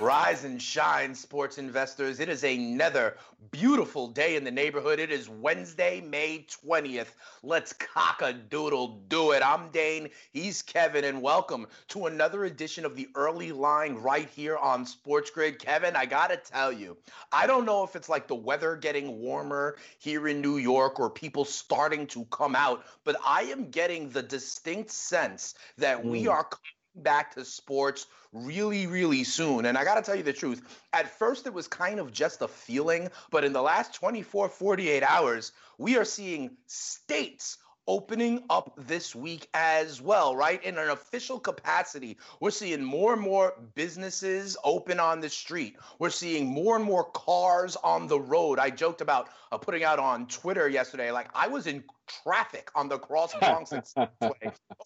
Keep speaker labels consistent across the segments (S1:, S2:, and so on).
S1: Rise and shine, sports investors. It is another beautiful day in the neighborhood. It is Wednesday, May 20th. Let's cock a doodle do it. I'm Dane, he's Kevin, and welcome to another edition of the early line right here on Sports Grid. Kevin, I gotta tell you, I don't know if it's like the weather getting warmer here in New York or people starting to come out, but I am getting the distinct sense that mm. we are back to sports really, really soon. And I got to tell you the truth. At first, it was kind of just a feeling, but in the last 24, 48 hours, we are seeing states opening up this week as well, right? In an official capacity, we're seeing more and more businesses open on the street. We're seeing more and more cars on the road. I joked about uh, putting out on Twitter yesterday, like I was in traffic on the Cross Bronx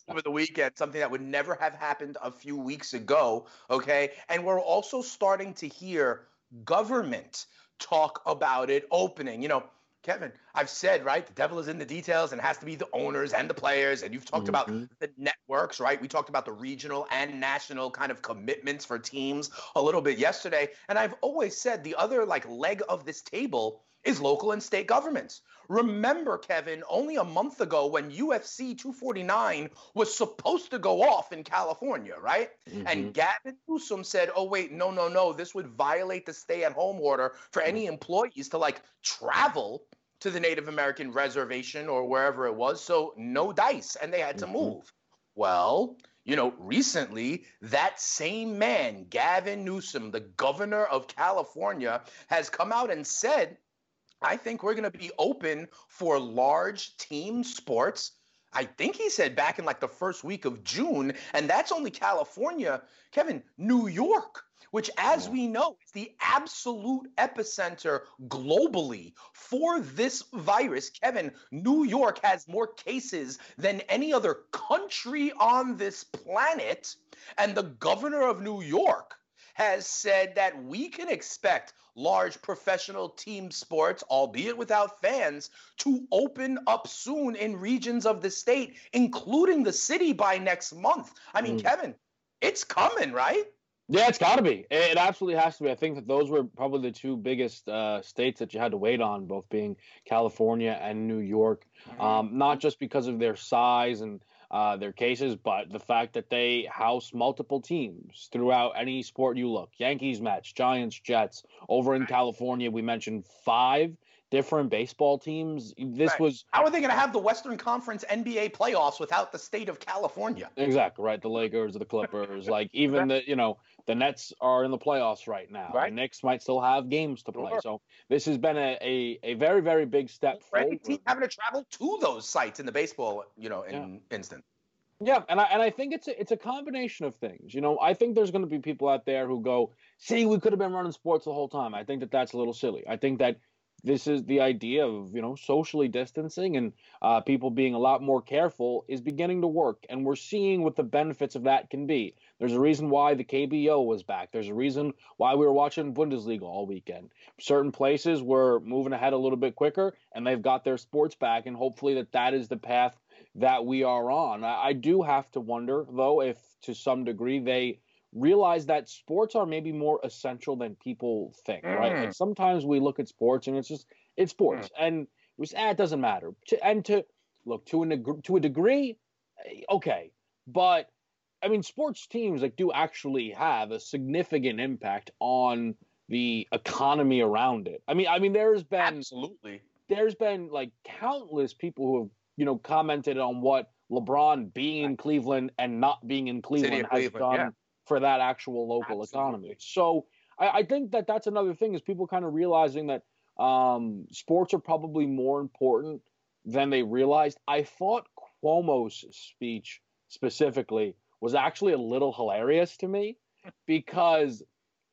S1: over the weekend, something that would never have happened a few weeks ago. Okay. And we're also starting to hear government talk about it opening. You know, Kevin, I've said, right, the devil is in the details and it has to be the owners and the players. And you've talked mm-hmm. about the networks, right? We talked about the regional and national kind of commitments for teams a little bit yesterday. And I've always said the other like leg of this table is local and state governments. Remember, Kevin, only a month ago when UFC 249 was supposed to go off in California, right? Mm-hmm. And Gavin Newsom said, oh, wait, no, no, no, this would violate the stay at home order for any employees to like travel to the Native American reservation or wherever it was. So no dice, and they had to mm-hmm. move. Well, you know, recently, that same man, Gavin Newsom, the governor of California, has come out and said, I think we're going to be open for large team sports. I think he said back in like the first week of June, and that's only California. Kevin, New York which, as we know, is the absolute epicenter globally for this virus. Kevin, New York has more cases than any other country on this planet. And the governor of New York has said that we can expect large professional team sports, albeit without fans, to open up soon in regions of the state, including the city by next month. I mean, mm. Kevin, it's coming, right?
S2: Yeah, it's got to be. It absolutely has to be. I think that those were probably the two biggest uh, states that you had to wait on, both being California and New York. Mm-hmm. Um, not just because of their size and uh, their cases, but the fact that they house multiple teams throughout any sport you look. Yankees, Mets, Giants, Jets. Over in California, we mentioned five different baseball teams. This
S1: right.
S2: was
S1: how are they going to have the Western Conference NBA playoffs without the state of California?
S2: Exactly right. The Lakers, the Clippers, like even the you know the Nets are in the playoffs right now. Right. The Knicks might still have games to play. Sure. So this has been a, a, a very very big step forward.
S1: Team having to travel to those sites in the baseball you know in yeah. instant.
S2: Yeah, and I and I think it's a it's a combination of things. You know, I think there's going to be people out there who go, "See, we could have been running sports the whole time." I think that that's a little silly. I think that this is the idea of you know socially distancing and uh, people being a lot more careful is beginning to work. And we're seeing what the benefits of that can be. There's a reason why the kbo was back. There's a reason why we were watching bundesliga all weekend. Certain places were moving ahead a little bit quicker and they've got their sports back and hopefully that that is the path that we are on. I, I do have to wonder though if to some degree they realize that sports are maybe more essential than people think, mm. right? Like sometimes we look at sports and it's just it's sports, mm. and we say ah, it doesn't matter. To, and to look to a to a degree, eh, okay, but I mean, sports teams like do actually have a significant impact on the economy around it. I mean, I mean, there's been
S1: absolutely
S2: there's been like countless people who have you know commented on what LeBron being in Cleveland and not being in Cleveland has done yeah for that actual local Absolutely. economy. So I, I, think that that's another thing is people kind of realizing that um, sports are probably more important than they realized. I thought Cuomo's speech specifically was actually a little hilarious to me because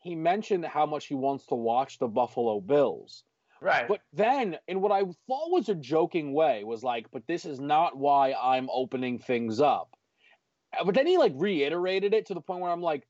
S2: he mentioned how much he wants to watch the Buffalo Bills.
S1: Right.
S2: But then, in what I thought was a joking way, was like, but this is not why I'm opening things up. Uh, but then he like reiterated it to the point where I'm like,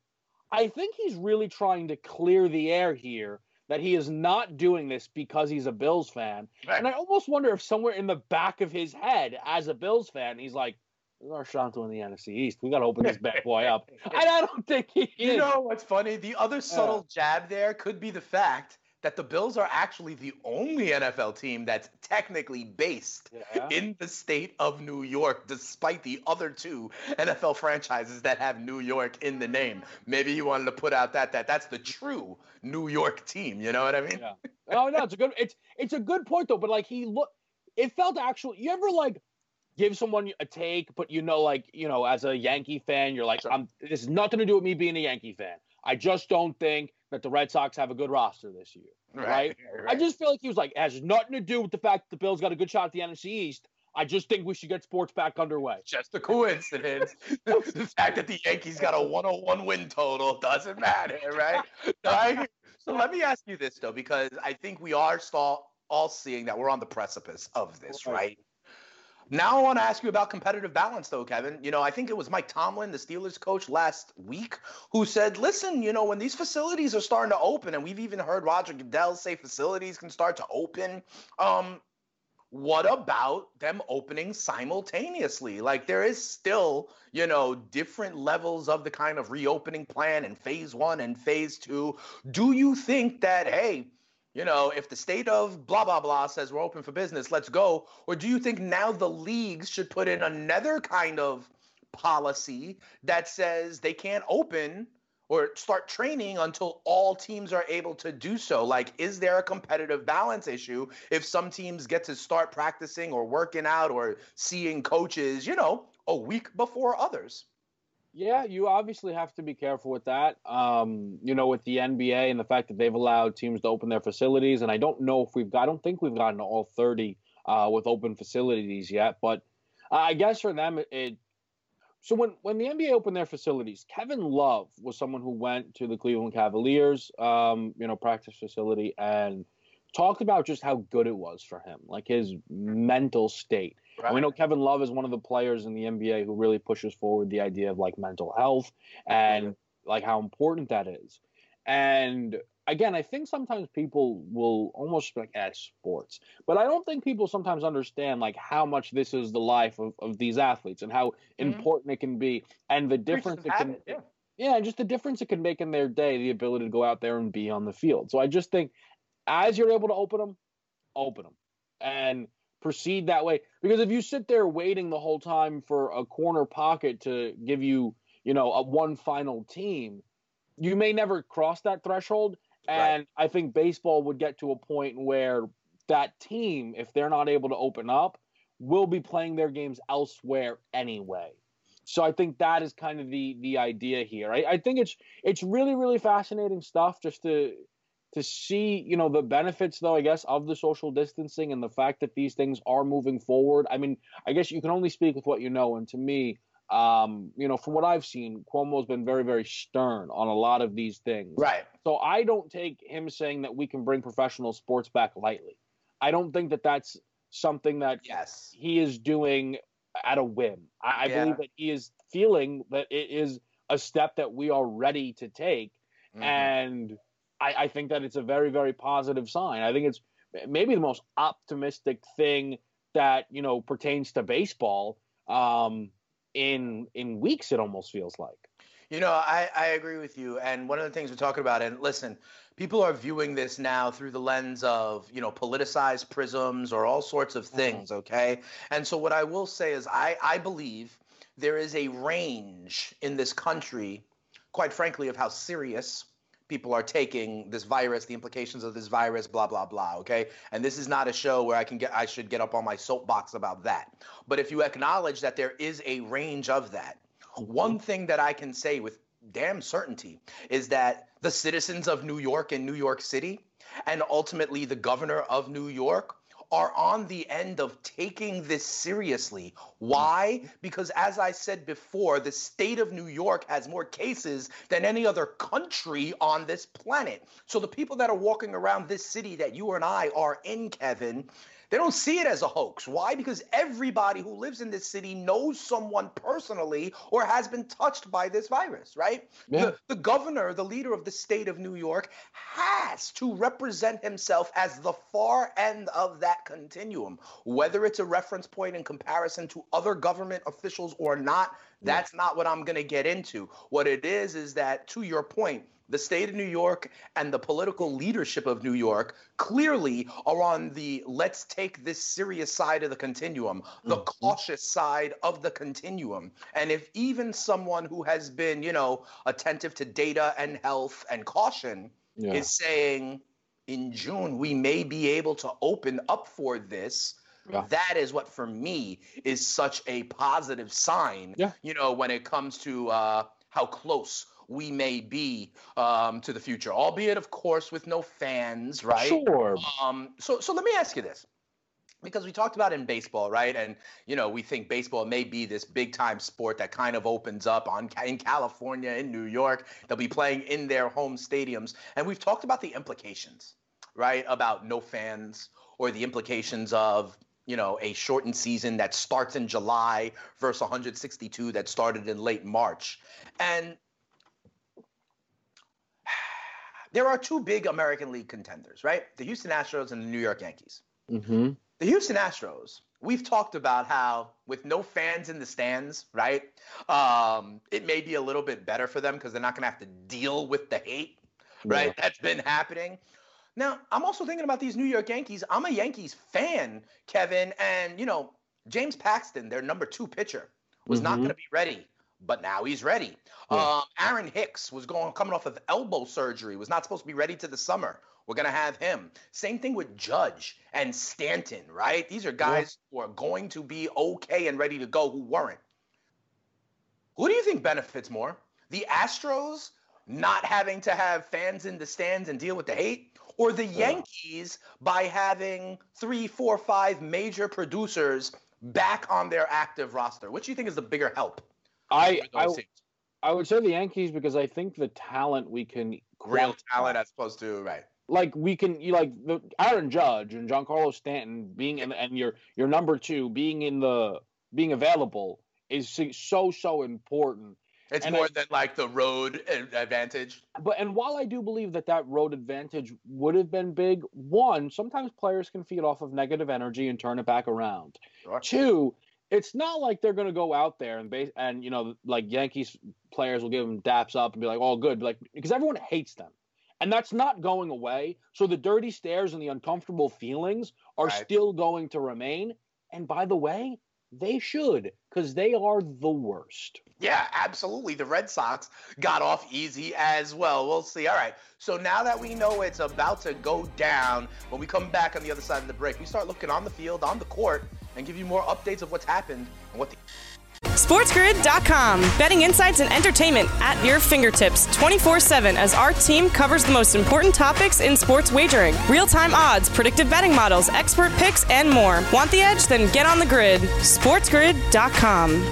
S2: I think he's really trying to clear the air here that he is not doing this because he's a Bills fan. Right. And I almost wonder if somewhere in the back of his head, as a Bills fan, he's like, "This is our shot to win the NFC East. We got to open this bad boy up." and I don't think he.
S1: You is. know what's funny? The other subtle uh. jab there could be the fact that the Bills are actually the only NFL team that's technically based yeah. in the state of New York, despite the other two NFL franchises that have New York in the name. Maybe he wanted to put out that that that's the true New York team. You know what I mean?
S2: Yeah. Oh no, it's a good it's it's a good point though. But like he look, it felt actually. You ever like give someone a take, but you know, like you know, as a Yankee fan, you're like, I'm. This is nothing to do with me being a Yankee fan. I just don't think that the Red Sox have a good roster this year. Right. right? right. I just feel like he was like, it has nothing to do with the fact that the Bills got a good shot at the NFC East. I just think we should get sports back underway.
S1: Just a coincidence. the fact that the Yankees got a 101 win total doesn't matter, right? right? So let me ask you this though, because I think we are all, all seeing that we're on the precipice of this, right? Now I want to ask you about competitive balance, though, Kevin. You know, I think it was Mike Tomlin, the Steelers coach, last week, who said, "Listen, you know, when these facilities are starting to open, and we've even heard Roger Goodell say facilities can start to open. Um, what about them opening simultaneously? Like there is still, you know, different levels of the kind of reopening plan and phase one and phase two. Do you think that, hey?" You know, if the state of blah, blah, blah says we're open for business, let's go? Or do you think now the leagues should put in another kind of policy that says they can't open or start training until all teams are able to do so? Like, is there a competitive balance issue if some teams get to start practicing or working out or seeing coaches, you know, a week before others?
S2: Yeah, you obviously have to be careful with that. Um, you know, with the NBA and the fact that they've allowed teams to open their facilities, and I don't know if we've got, I don't think we've gotten all 30 uh, with open facilities yet, but I guess for them, it, it. So when when the NBA opened their facilities, Kevin Love was someone who went to the Cleveland Cavaliers, um, you know, practice facility and talked about just how good it was for him, like his mental state. Right. we know Kevin Love is one of the players in the NBA who really pushes forward the idea of like mental health and like how important that is. And again, I think sometimes people will almost like at sports, but I don't think people sometimes understand like how much this is the life of, of these athletes and how mm-hmm. important it can be and the difference it can. yeah. yeah, just the difference it can make in their day, the ability to go out there and be on the field. So I just think as you're able to open them, open them. And proceed that way. Because if you sit there waiting the whole time for a corner pocket to give you, you know, a one final team, you may never cross that threshold. And right. I think baseball would get to a point where that team, if they're not able to open up, will be playing their games elsewhere anyway. So I think that is kind of the the idea here. I, I think it's it's really really fascinating stuff just to to see, you know, the benefits, though, I guess, of the social distancing and the fact that these things are moving forward. I mean, I guess you can only speak with what you know. And to me, um, you know, from what I've seen, Cuomo's been very, very stern on a lot of these things.
S1: Right.
S2: So I don't take him saying that we can bring professional sports back lightly. I don't think that that's something that
S1: yes.
S2: he is doing at a whim. I, I believe that he is feeling that it is a step that we are ready to take. Mm-hmm. And I, I think that it's a very, very positive sign. I think it's maybe the most optimistic thing that you know pertains to baseball um, in in weeks. It almost feels like.
S1: You know, I, I agree with you. And one of the things we're talking about, and listen, people are viewing this now through the lens of, you know, politicized prisms or all sorts of mm-hmm. things, mm-hmm. okay? And so what I will say is I, I believe there is a range in this country, quite frankly, of how serious people are taking this virus, the implications of this virus, blah blah blah. Okay, and this is not a show where I can get I should get up on my soapbox about that. But if you acknowledge that there is a range of that, one mm-hmm. thing that I can say with damn certainty is that the citizens of New York and New York City, and ultimately the governor of New York are on the end of taking this seriously. Why? Because as I said before, the state of New York has more cases than any other country on this planet. So the people that are walking around this city that you and I are in, Kevin, They don't see it as a hoax. Why? Because everybody who lives in this city knows someone personally or has been touched by this virus, right? Yeah. The, the governor, the leader of the state of New York, has to represent himself as the far end of that continuum. Whether it's a reference point in comparison to other government officials or not, that's yeah. not what I'm going to get into. What it is, is that to your point, the state of New York and the political leadership of New York clearly are on the let's take this serious side of the continuum, the mm-hmm. cautious side of the continuum. And if even someone who has been, you know, attentive to data and health and caution yeah. is saying in June we may be able to open up for this. Yeah. That is what, for me, is such a positive sign. Yeah. You know, when it comes to uh, how close we may be um, to the future, albeit, of course, with no fans, right?
S2: Sure.
S1: Um, so, so let me ask you this. Because we talked about in baseball, right? And you know, we think baseball may be this big time sport that kind of opens up on in California, in New York. They'll be playing in their home stadiums, and we've talked about the implications, right? About no fans or the implications of you know, a shortened season that starts in July versus 162 that started in late March. And there are two big American League contenders, right? The Houston Astros and the New York Yankees.
S2: Mm-hmm.
S1: The Houston Astros, we've talked about how with no fans in the stands, right? Um, it may be a little bit better for them because they're not going to have to deal with the hate, right? Yeah. That's been happening. Now, I'm also thinking about these New York Yankees. I'm a Yankees fan, Kevin, and you know, James Paxton, their number two pitcher, was mm-hmm. not going to be ready but now he's ready. Yeah. Um, Aaron Hicks was going coming off of elbow surgery, was not supposed to be ready to the summer. We're gonna have him. Same thing with Judge and Stanton, right? These are guys yeah. who are going to be okay and ready to go who weren't. Who do you think benefits more? The Astros not having to have fans in the stands and deal with the hate, or the Yankees by having three, four, five major producers back on their active roster? Which do you think is the bigger help?
S2: I I, I, would say the Yankees because I think the talent we can
S1: real talent as opposed to right.
S2: Like we can, you like the Aaron Judge and Giancarlo Stanton being in, and your your number two being in the being available is so so important.
S1: It's and more I, than like the road advantage.
S2: But and while I do believe that that road advantage would have been big, one sometimes players can feed off of negative energy and turn it back around. Sure. Two, it's not like they're going to go out there and base and you know like Yankees players will give them daps up and be like, "All good," like because everyone hates them, and that's not going away. So the dirty stares and the uncomfortable feelings are right. still going to remain. And by the way, they should because they are the worst.
S1: Yeah, absolutely. The Red Sox got off easy as well. We'll see. All right. So now that we know it's about to go down, when we come back on the other side of the break, we start looking on the field, on the court, and give you more updates of what's happened and what the
S3: SportsGrid.com. Betting insights and entertainment at your fingertips 24 7 as our team covers the most important topics in sports wagering real time odds, predictive betting models, expert picks, and more. Want the edge? Then get on the grid. SportsGrid.com.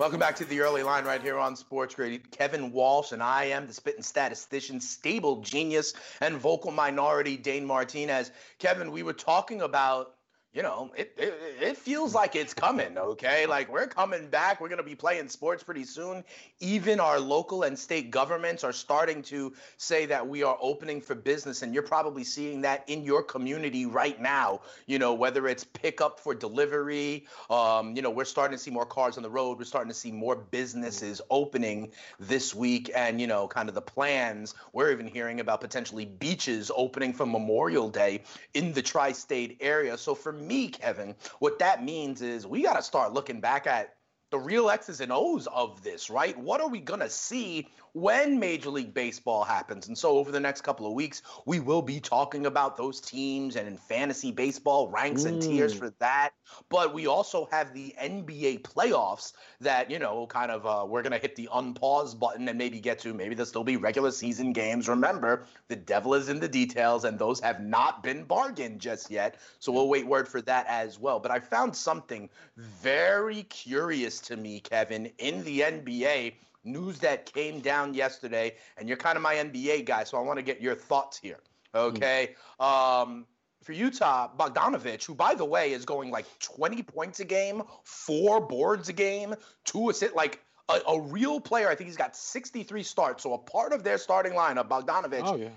S1: Welcome back to the early line right here on Sports Grid. Kevin Walsh and I am the spitting statistician, stable genius, and vocal minority Dane Martinez. Kevin, we were talking about you know, it, it, it feels like it's coming, okay? Like we're coming back. We're going to be playing sports pretty soon. Even our local and state governments are starting to say that we are opening for business and you're probably seeing that in your community right now. You know, whether it's pickup for delivery, um, you know, we're starting to see more cars on the road. We're starting to see more businesses opening this week and, you know, kind of the plans. We're even hearing about potentially beaches opening for Memorial Day in the tri-state area. So for me, Kevin, what that means is we got to start looking back at the real X's and O's of this, right? What are we going to see when Major League Baseball happens? And so, over the next couple of weeks, we will be talking about those teams and in fantasy baseball, ranks and tiers mm. for that. But we also have the NBA playoffs that, you know, kind of uh, we're going to hit the unpause button and maybe get to. Maybe there'll still be regular season games. Remember, the devil is in the details, and those have not been bargained just yet. So, we'll wait word for that as well. But I found something very curious to me, Kevin, in the NBA. News that came down yesterday, and you're kind of my NBA guy, so I want to get your thoughts here. Okay. Um, for Utah, Bogdanovich, who by the way is going like 20 points a game, four boards a game, two assists, like a, a real player. I think he's got 63 starts. So a part of their starting lineup, Bogdanovich,
S2: Oh yeah.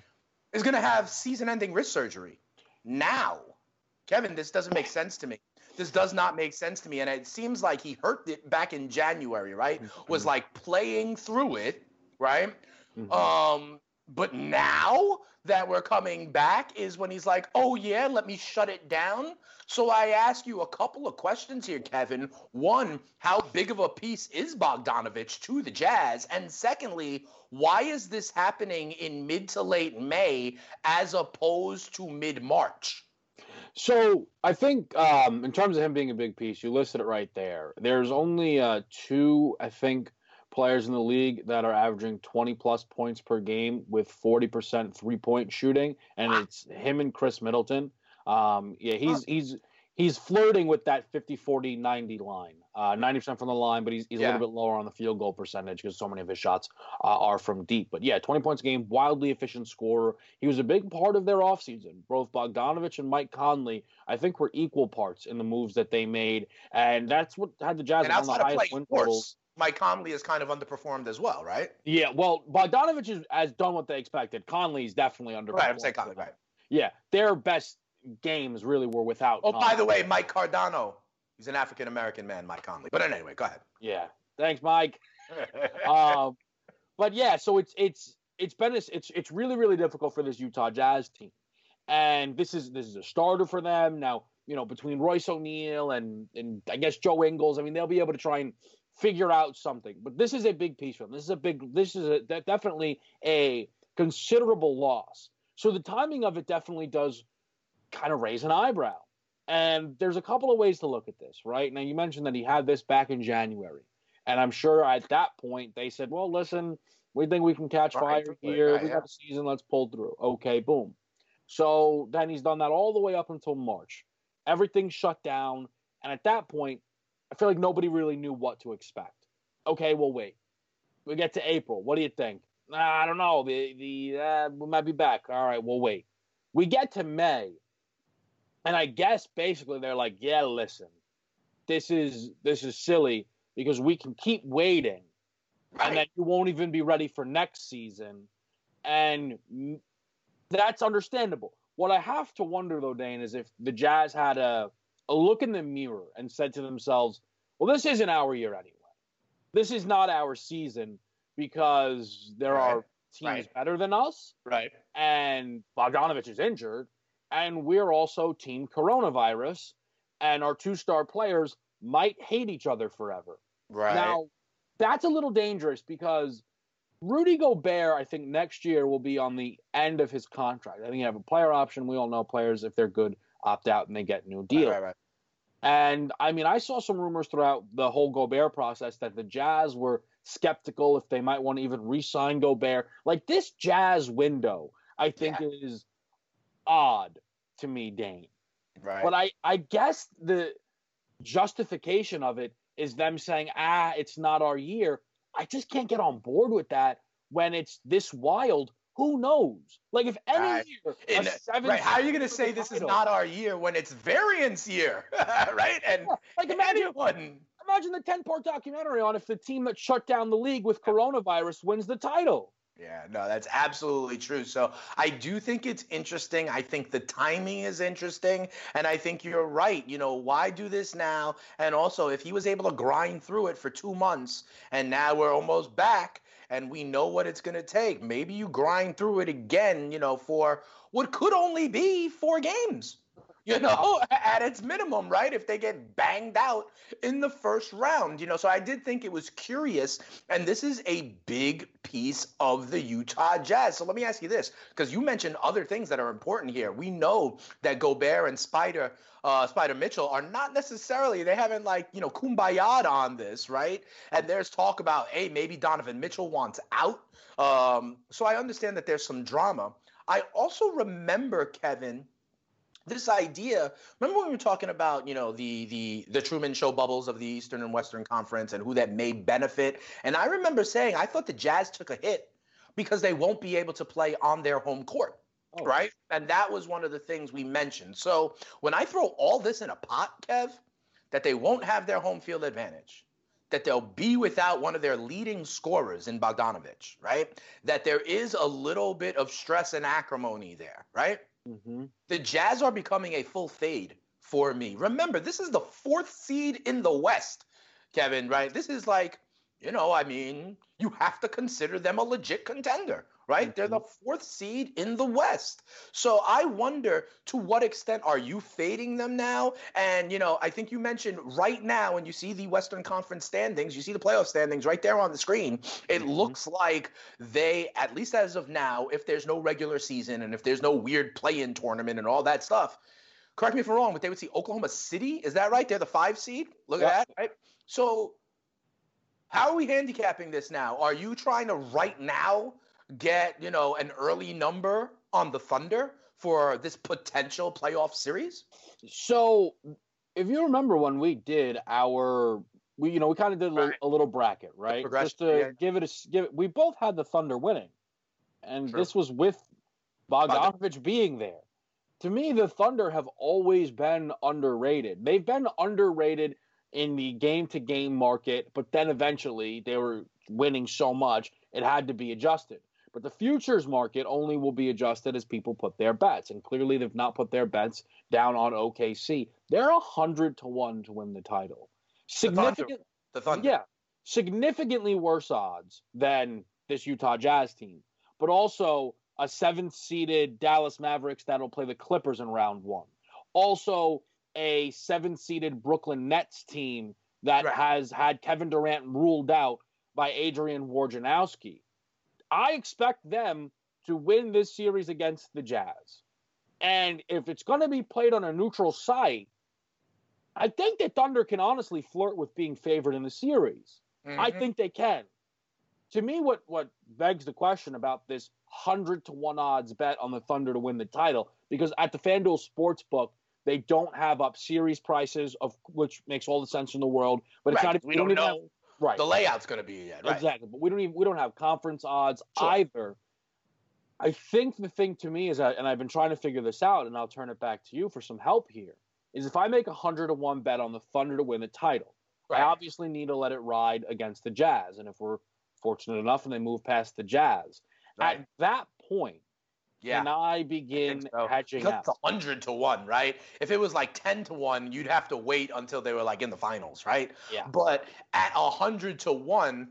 S1: is going to have season-ending wrist surgery. Now, Kevin, this doesn't make sense to me. This does not make sense to me, and it seems like he hurt it back in January, right? Was like playing through it, right?
S2: Mhm.
S1: Um, but now that we're coming back is when he's like, "Oh yeah, let me shut it down." So I ask you a couple of questions here, Kevin. One, how big of a piece is Bogdanovich to the Jazz? And secondly, why is this happening in mid to late May as opposed to mid March?
S2: So I think um, in terms of him being a big piece, you listed it right there. There's only uh, two, I think, players in the league that are averaging 20 plus points per game with 40% three point shooting, and it's him and Khris Middleton. Um, yeah, he's he's he's flirting with that 50 40 90 line. Uh, 90% from the line, but he's, he's a little bit lower on the field goal percentage because so many of his shots uh, are from deep. But yeah, 20 points a game, wildly efficient scorer. He was a big part of their offseason. Both Bogdanovich and Mike Conley, I think, were equal parts in the moves that they made. And that's what had the Jazz
S1: And
S2: on the highest win totals.
S1: Mike Conley has kind of underperformed as well, right?
S2: Yeah, well, Bogdanovich is, has done what they expected. Conley's definitely underperformed.
S1: Right, I'm saying Conley, right.
S2: Yeah, their best games really were without.
S1: Oh, by the way, Mike Cardano. He's an African American man, Mike Conley. But anyway, go ahead.
S2: Yeah, thanks, Mike. um, but yeah, so it's it's it's been it's it's really really difficult for this Utah Jazz team, and this is this is a starter for them now. You know, between Royce O'Neale and and I guess Joe Ingles, I mean, they'll be able to try and figure out something. But this is a big piece for them. This is a big. This is a, definitely a considerable loss. So the timing of it definitely does kind of raise an eyebrow. And there's a couple of ways to look at this, right? Now, you mentioned that he had this back in January. And I'm sure at that point they said, well, listen, we think we can catch
S1: Right,
S2: fire here. We got a season. Let's pull through. Okay, boom. So then he's done that all the way up until March. Everything shut down. And at that point, I feel like nobody really knew what to expect. Okay, well, wait. We get to April. What do you think? I don't know. The the uh, we might be back. All right, we'll wait. We get to May, and I guess basically they're like, yeah, listen, this is this is silly because we can keep waiting, and then you won't even be ready for next season, and that's understandable. What I have to wonder though, Dane, is if the Jazz had a a look in the mirror and said to themselves, well, this isn't our year anyway. This is not our season because there
S1: Right,
S2: are teams
S1: right.
S2: better than us
S1: right.
S2: and Bogdanovich is injured, and we're also team coronavirus, and our two star players might hate each other forever.
S1: Right.
S2: Now, that's a little dangerous because Rudy Gobert, I think next year will be on the end of his contract. I think you have a player option. We all know players, if they're good, opt out and they get a new deal.
S1: Right, right, right.
S2: And I mean, I saw some rumors throughout the whole Gobert process that the Jazz were skeptical if they might want to even re sign Gobert. Like this Jazz window, I think is odd to me, Dane.
S1: Right.
S2: But I, I guess the justification of it is them saying, ah, it's not our year. I just can't get on board with that when it's this wild. Who knows? Like if any
S1: Right.
S2: year,
S1: In-
S2: seven
S1: right. How are you going to say this is not our year when it's variance year? right. And
S2: like imagine
S1: anyone.
S2: Imagine the 10 part documentary on if the team that shut down the league with coronavirus wins the title.
S1: Yeah, no, that's absolutely true. So I do think it's interesting. I think the timing is interesting. And I think you're right. You know, why do this now? And also, if he was able to grind through it for two months and now we're almost back and we know what it's going to take, maybe you grind through it again, you know, for what could only be four games. You know, at its minimum, right? If they get banged out in the first round, you know. So I did think it was curious, and this is a big piece of the Utah Jazz. So let me ask you this, because you mentioned other things that are important here. We know that Gobert and Spida, uh, Spida Mitchell are not necessarily they haven't like you know kumbaya'd on this, right? And there's talk about hey maybe Donovan Mitchell wants out. Um, so I understand that there's some drama. I also remember Kevin this idea remember when we were talking about you know the the the truman show bubbles of the eastern and western conference and who that may benefit and i remember saying i thought the jazz took a hit because they won't be able to play on their home court
S2: Oh.
S1: right? And that was one of the things we mentioned. So when I throw all this in a pot, Kev, that they won't have their home field advantage, that they'll be without one of their leading scorers in Bogdanovich, right? That there is a little bit of stress and acrimony there, right?
S2: Mm-hmm.
S1: The Jazz are becoming a full fade for me. Remember, this is the fourth seed in the West, Kevin, right? This is like, you know, I mean, you have to consider them a legit contender, right? They're the fourth seed in the West. So I wonder to what extent are you fading them now? And, you know, I think you mentioned right now when you see the Western Conference standings, you see the playoff standings right there on the screen. It
S2: Mhm.
S1: looks like they, at least as of now, if there's no regular season and if there's no weird play in tournament and all that stuff, correct me if I'm wrong, but they would see Oklahoma City. Is that right? They're the five seed. Look
S2: Yep.
S1: at that, right? So, how are we handicapping this now? Are you trying to right now get you know an early number on the Thunder for this potential playoff series?
S2: So, if you remember when we did our, we you know we kind of did a little,
S1: Right.
S2: a little bracket, right? Just to
S1: yeah.
S2: give it a give. It, we both had the Thunder winning, and
S1: True.
S2: this was with Bogdanovich being there. To me, the Thunder have always been underrated. They've been underrated in the game to game market, but then eventually they were winning so much it had to be adjusted. But the futures market only will be adjusted as people put their bets, and clearly they've not put their bets down on OKC. They're a hundred to one to win the title. Significant,
S1: The Thunder.
S2: yeah, significantly worse odds than this Utah Jazz team, but also a seventh seeded Dallas Mavericks that'll play the Clippers in round one. Also, a seventh seeded Brooklyn Nets team that
S1: Right.
S2: has had Kevin Durant ruled out by Adrian Wojnarowski. I expect them to win this series against the Jazz. And if it's going to be played on a neutral site, I think that Thunder can honestly flirt with being favored in the series. I
S1: Mhm.
S2: think they can. To me, what what begs the question about this hundred to one odds bet on the Thunder to win the title, because at the FanDuel Sportsbook, they don't have up series prices, of which makes all the sense in the world. But it's
S1: Right,
S2: not.
S1: we don't know
S2: have- right.
S1: the layout's going to be yet, right?
S2: Exactly. But we don't even we don't have conference odds
S1: Sure.
S2: either. I think the thing to me is that, and I've been trying to figure this out, and I'll turn it back to you for some help here. Is if I make a hundred to one bet on the Thunder to win the title, I obviously need to let it ride against the Jazz, and if we're fortunate enough and they move past the Jazz,
S1: Right.
S2: at that point,
S1: Yeah.
S2: can I begin
S1: so.
S2: hedging
S1: Because
S2: out?
S1: hundred to one, right? If it was like ten to one, you'd have to wait until they were like in the finals, right?
S2: Yeah.
S1: But at hundred to one,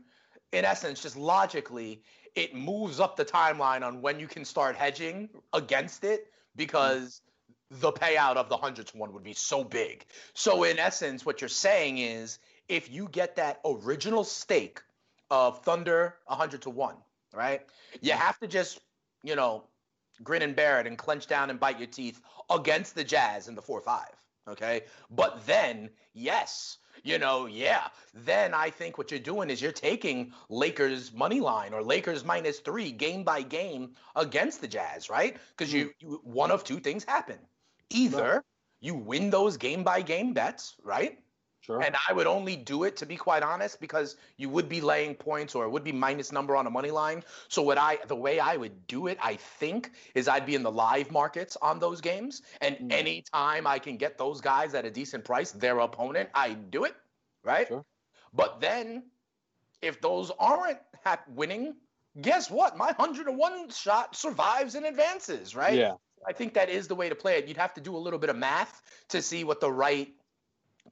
S1: in essence, just logically, it moves up the timeline on when you can start hedging against it because the payout of the hundred to one would be so big. So in essence, what you're saying is if you get that original stake of Thunder hundred to one, right? You have to just, you know, grin and bear it and clench down and bite your teeth against the Jazz in the 4 5. Okay. But then, yes, you know, yeah, then I think what you're doing is you're taking Lakers money line or Lakers minus three game by game against the Jazz, right? Because you, mm. you one of two things happen. Either you win those game by game bets, right?
S2: Sure.
S1: And I would only do it to be quite honest because you would be laying points or it would be minus number on a money line. So what I the way I would do it, I think, is I'd be in the live markets on those games. And
S2: Mm.
S1: anytime I can get those guys at a decent price, their opponent, I do it. Right?
S2: Sure.
S1: But then if those aren't winning, guess what? My 101 shot survives and advances, right?
S2: Yeah.
S1: I think that is the way to play it. You'd have to do a little bit of math to see what the right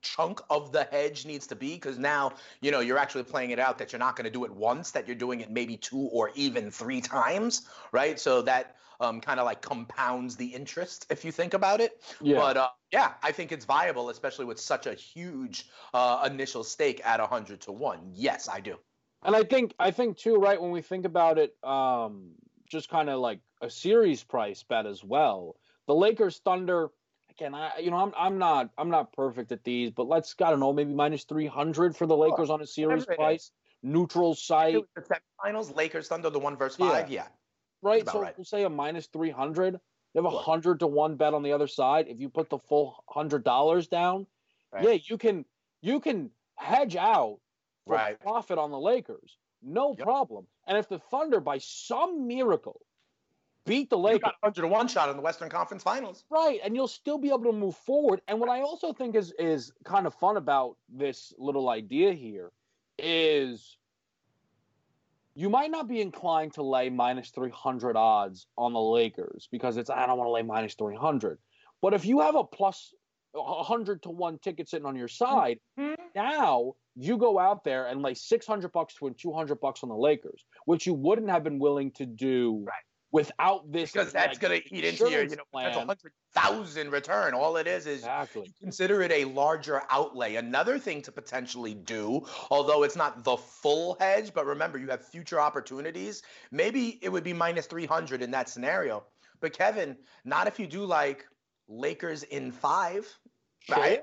S1: chunk of the hedge needs to be because now you know you're actually playing it out that you're not going to do it once that you're doing it maybe two or even three times right so that um, kind of like compounds the interest if you think about it
S2: Yeah.
S1: but uh, yeah i think it's viable especially with such a huge uh, initial stake at 100 to 1 yes i do
S2: And I think I think too, right, when we think about it, um, just kind of like a series price bet as well. The Lakers Thunder, again, I you know, I'm I'm not I'm not perfect at these, but let's I don't know, maybe minus three hundred for the Lakers on a series price, neutral site,
S1: the semifinals lakers thunder the one versus
S2: Yeah.
S1: five yeah,
S2: right? So
S1: right.
S2: we'll say a minus three hundred. You have a hundred to one bet on the other side. If you put the full hundred dollars down,
S1: Right.
S2: yeah, you can you can hedge out for
S1: Right.
S2: profit on the Lakers. No
S1: Yep.
S2: problem. And if the Thunder, by some miracle, beat the
S1: You
S2: Lakers.
S1: got a 101 shot in the Western Conference Finals.
S2: Right, and you'll still be able to move forward. And what I also think is is kind of fun about this little idea here is you might not be inclined to lay minus 300 odds on the Lakers because it's I don't want to lay minus 300. But if you have a plus 100 to 1 ticket sitting on your side, mm-hmm. now you go out there and lay 600 bucks to win 200 bucks on the Lakers, which you wouldn't have been willing to do
S1: Right.
S2: Without this
S1: Because that's
S2: like,
S1: going to eat into your, you know, that's a hundred thousand return. All it is is
S2: Exactly.
S1: consider it a larger outlay. Another thing to potentially do, although it's not the full hedge, but remember you have future opportunities. Maybe it would be minus 300 in that scenario. But Kevin, not if you do like Lakers in five, right?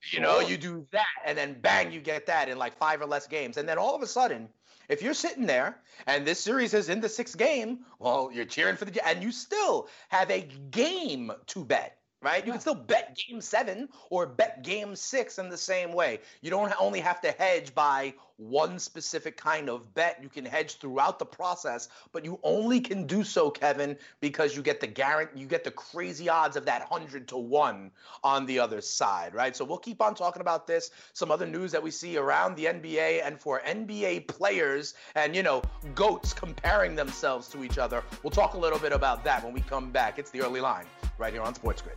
S2: Sure.
S1: You know, you do that, and then bang, you get that in like five or less games. And then all of a sudden, if you're sitting there and this series is in the sixth game, well, you're cheering for the and you still have a game to bet. Right? You can still bet game seven or bet game six in the same way. You don't only have to hedge by one specific kind of bet. You can hedge throughout the process, but you only can do so, Kevin, because you get the guarantee, you get the crazy odds of that hundred to one on the other side, right? So we'll keep on talking about this. Some other news that we see around the NBA and for NBA players and you know goats comparing themselves to each other. We'll talk a little bit about that when we come back. It's the early line right here on Sports Grid.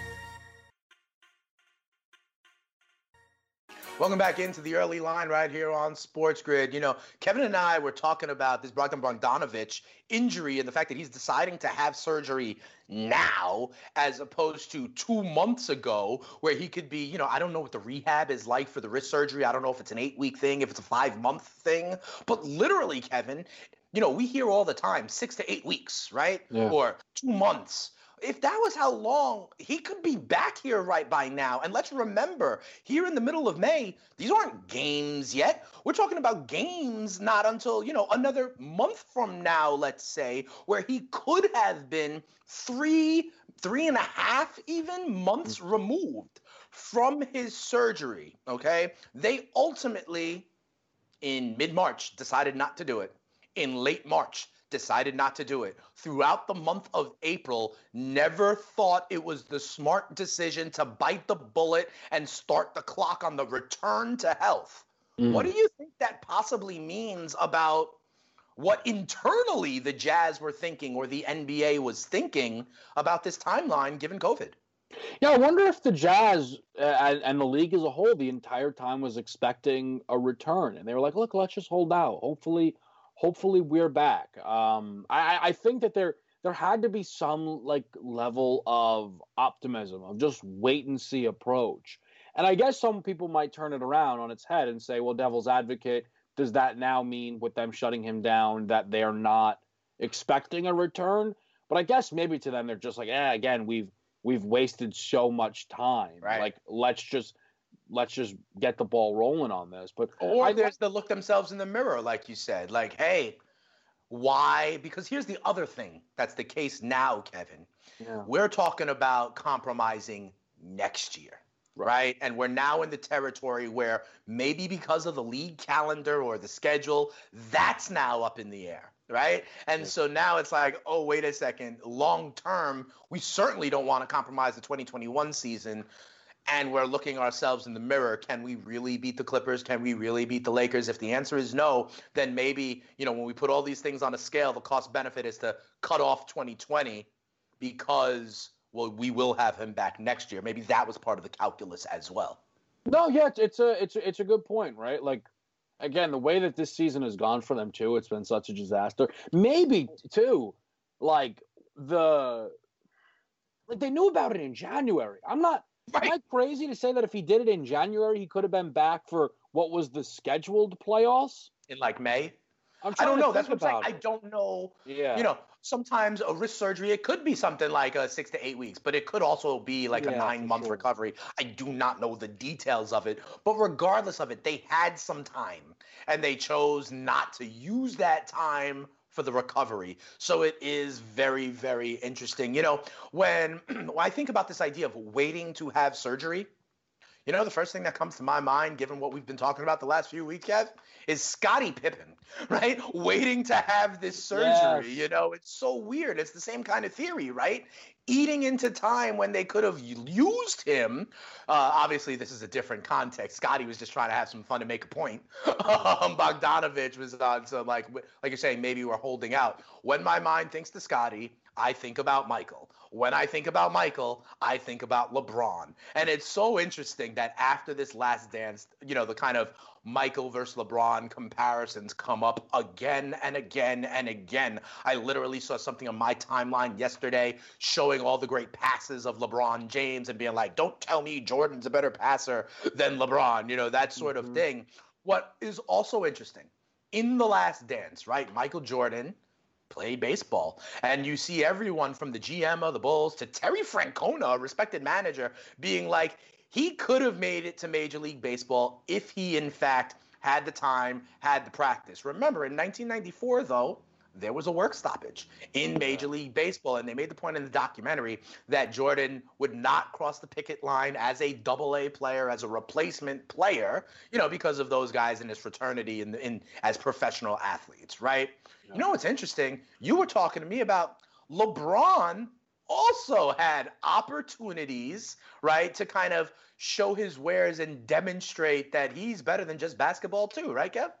S1: Welcome back into the early line right here on Sports Grid. You know, Kevin and I were talking about this Bogdan Bogdanovich injury and the fact that he's deciding to have surgery now as opposed to two months ago where he could be, you know, I don't know what the rehab is like for the wrist surgery. I don't know if it's an eight week thing, if it's a five month thing. But literally, Kevin, you know, we hear all the time six to eight weeks, right?
S2: Yeah.
S1: Or two months if that was how long he could be back here right by now. And let's remember here in the middle of may these aren't games yet. We're talking about games not until you know another month from now let's say where he could have been three three and a half even months mm. removed from his surgery okay? They ultimately in mid-march decided not to do it. In late march decided not to do it. Throughout the month of April, never thought it was the smart decision to bite the bullet and start the clock on the return to health.
S2: Mm.
S1: What do you think that possibly means about what internally the Jazz were thinking or the NBA was thinking about this timeline given COVID?
S2: Yeah, I wonder if the Jazz uh, and, and the league as a whole the entire time was expecting a return, and they were like, "Look, let's just hold out. Hopefully, hopefully we're back." Um, I, I think that there there had to be some like level of optimism of just wait and see approach, and I guess some people might turn it around on its head and say, "Well, devil's advocate, does that now mean with them shutting him down that they're not expecting a return?" But I guess maybe to them they're just like, "Yeah, again, we've." we've wasted so much time.
S1: Right.
S2: Like let's just let's just get the ball rolling on this. But
S1: Or
S2: I-
S1: there's the look themselves in the mirror, like you said, like, hey, why? Because here's the other thing that's the case now, Kevin.
S2: yeah,
S1: We're talking about compromising next year, right? And we're now in the territory where maybe because of the league calendar or the schedule, that's now up in the air, right? And so now it's like, oh, wait a second. Long term, we certainly don't want to compromise the 2021 season. And we're looking ourselves in the mirror. Can we really beat the Clippers? Can we really beat the Lakers? If the answer is no, then maybe, you know, when we put all these things on a scale, the cost benefit is to cut off 2020 because well, we will have him back next year. Maybe that was part of the calculus as well.
S2: no, yeah, it's, a it's a, it's a good point, right? Like again, the way that this season has gone for them too, it's been such a disaster. Maybe too, like the like they knew about it in January. I'm not
S1: Right.
S2: am I crazy to say that if he did it in January, he could have been back for what was the scheduled playoffs?
S1: In like May,
S2: I'm
S1: I don't know. That's what I'm saying.
S2: about
S1: I don't know.
S2: Yeah,
S1: You know, sometimes a wrist surgery, it could be something like a six to eight weeks, but it could also be like a nine month
S2: sure.
S1: recovery. I do not know the details of it, but regardless of it, they had some time and they chose not to use that time for the recovery. So it is very, very interesting. You know, when, when I think about this idea of waiting to have surgery, you know, the first thing that comes to my mind, given what we've been talking about the last few weeks, Kev, is Scottie Pippen, right? Waiting to have this surgery.
S2: Yes.
S1: You know, it's so weird. It's the same kind of theory, right? Eating into time when they could have used him. Uh, obviously, this is a different context. Scottie was just trying to have some fun to make a point. um, Bogdanovich was on some like, like you're saying, maybe we're holding out. When my mind thinks to Scottie, I think about Michael. When I think about Michael, I think about LeBron. And it's so interesting that after this last dance, you know, the kind of Michael versus LeBron comparisons come up again and again and again. I literally saw something on my timeline yesterday showing all the great passes of LeBron James and being like, don't tell me Jordan's a better passer than LeBron, you know, that sort of
S2: Mhm.
S1: thing. What is also interesting in the last dance, right? Michael Jordan played baseball. And you see everyone from the GM of the Bulls to Terry Francona, a respected manager, being like, he could have made it to Major League Baseball if he, in fact, had the time, had the practice. Remember, in 1994, though, there was a work stoppage in Major League Baseball, and they made the point in the documentary that Jordan would not cross the picket line as a double A player, as a replacement player, you know, because of those guys in his fraternity and in, in, as professional athletes, right? You know what's interesting? You were talking to me about LeBron also had opportunities, right, to kind of show his wares and demonstrate that he's better than just basketball too, right, Kev?